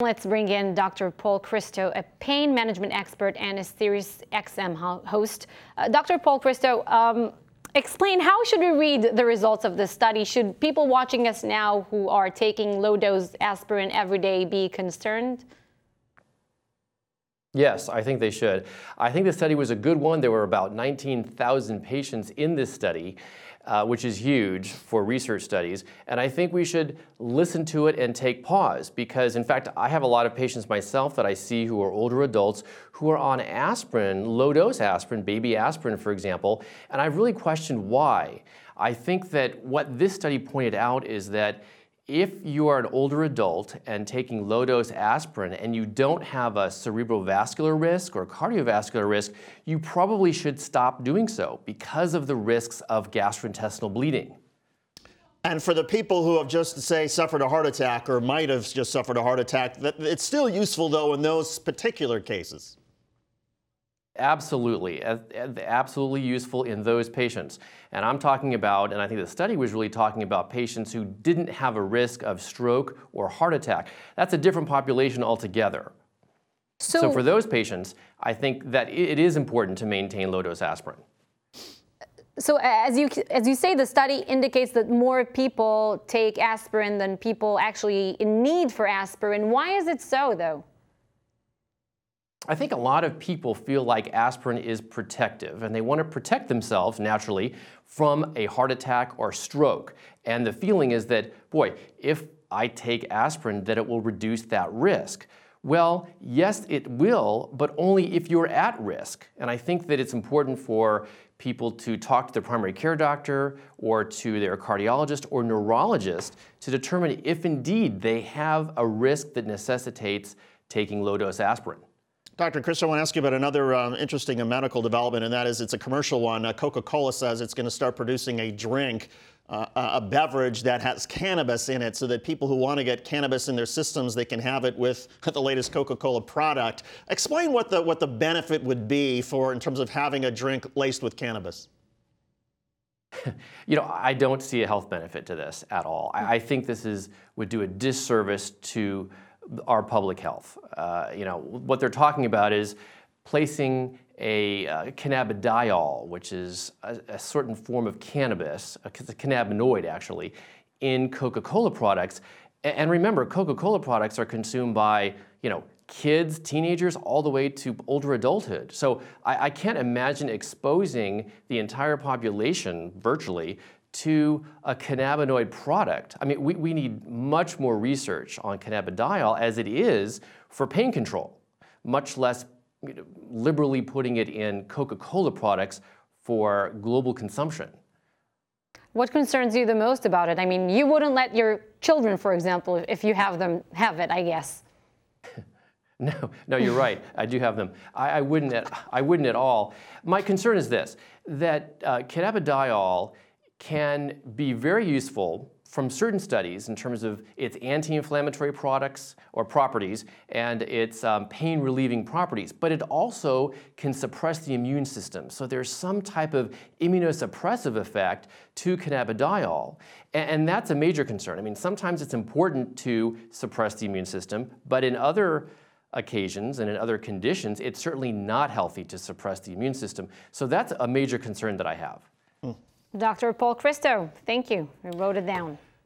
Let's bring in Dr. Paul Christo, a pain management expert and a Sirius XM host. Uh, Dr. Paul Christo, um, explain how should we read the results of this study? Should people watching us now who are taking low dose aspirin every day be concerned? Yes, I think they should. I think the study was a good one. There were about 19,000 patients in this study, uh, which is huge for research studies. And I think we should listen to it and take pause because, in fact, I have a lot of patients myself that I see who are older adults who are on aspirin, low dose aspirin, baby aspirin, for example, and I've really questioned why. I think that what this study pointed out is that if you are an older adult and taking low dose aspirin and you don't have a cerebrovascular risk or cardiovascular risk, you probably should stop doing so because of the risks of gastrointestinal bleeding. And for the people who have just, say, suffered a heart attack or might have just suffered a heart attack, it's still useful, though, in those particular cases. Absolutely, absolutely useful in those patients. And I'm talking about, and I think the study was really talking about patients who didn't have a risk of stroke or heart attack. That's a different population altogether. So, so for those patients, I think that it is important to maintain low dose aspirin. So as you as you say, the study indicates that more people take aspirin than people actually in need for aspirin. Why is it so, though? I think a lot of people feel like aspirin is protective and they want to protect themselves naturally from a heart attack or stroke. And the feeling is that, boy, if I take aspirin, that it will reduce that risk. Well, yes, it will, but only if you're at risk. And I think that it's important for people to talk to their primary care doctor or to their cardiologist or neurologist to determine if indeed they have a risk that necessitates taking low dose aspirin. Dr. Chris, I want to ask you about another um, interesting medical development, and that is it's a commercial one. Uh, Coca-Cola says it's going to start producing a drink, uh, a beverage that has cannabis in it so that people who want to get cannabis in their systems, they can have it with the latest Coca-Cola product. Explain what the, what the benefit would be for in terms of having a drink laced with cannabis. you know, I don't see a health benefit to this at all. I, I think this is would do a disservice to our public health. Uh, you know, what they're talking about is placing a uh, cannabidiol, which is a, a, certain form of cannabis, a, a cannabinoid actually, in Coca-Cola products. And remember, Coca-Cola products are consumed by, you know, kids, teenagers, all the way to older adulthood. So I, I can't imagine exposing the entire population virtually to a cannabinoid product. I mean, we, we need much more research on cannabidiol as it is for pain control, much less you know, liberally putting it in Coca-Cola products for global consumption. What concerns you the most about it? I mean, you wouldn't let your children, for example, if you have them have it, I guess. no, no, you're right. I do have them. I, I, wouldn't. At, I wouldn't at all. My concern is this: that uh, cannabidiol can be very useful from certain studies in terms of its anti-inflammatory products or properties and its um, pain-relieving properties, but it also can suppress the immune system. So there's some type of immunosuppressive effect to cannabidiol, and, and that's a major concern. I mean, sometimes it's important to suppress the immune system, but in other occasions and in other conditions, it's certainly not healthy to suppress the immune system. So that's a major concern that I have. Dr. Paul Christo, thank you. I wrote it down.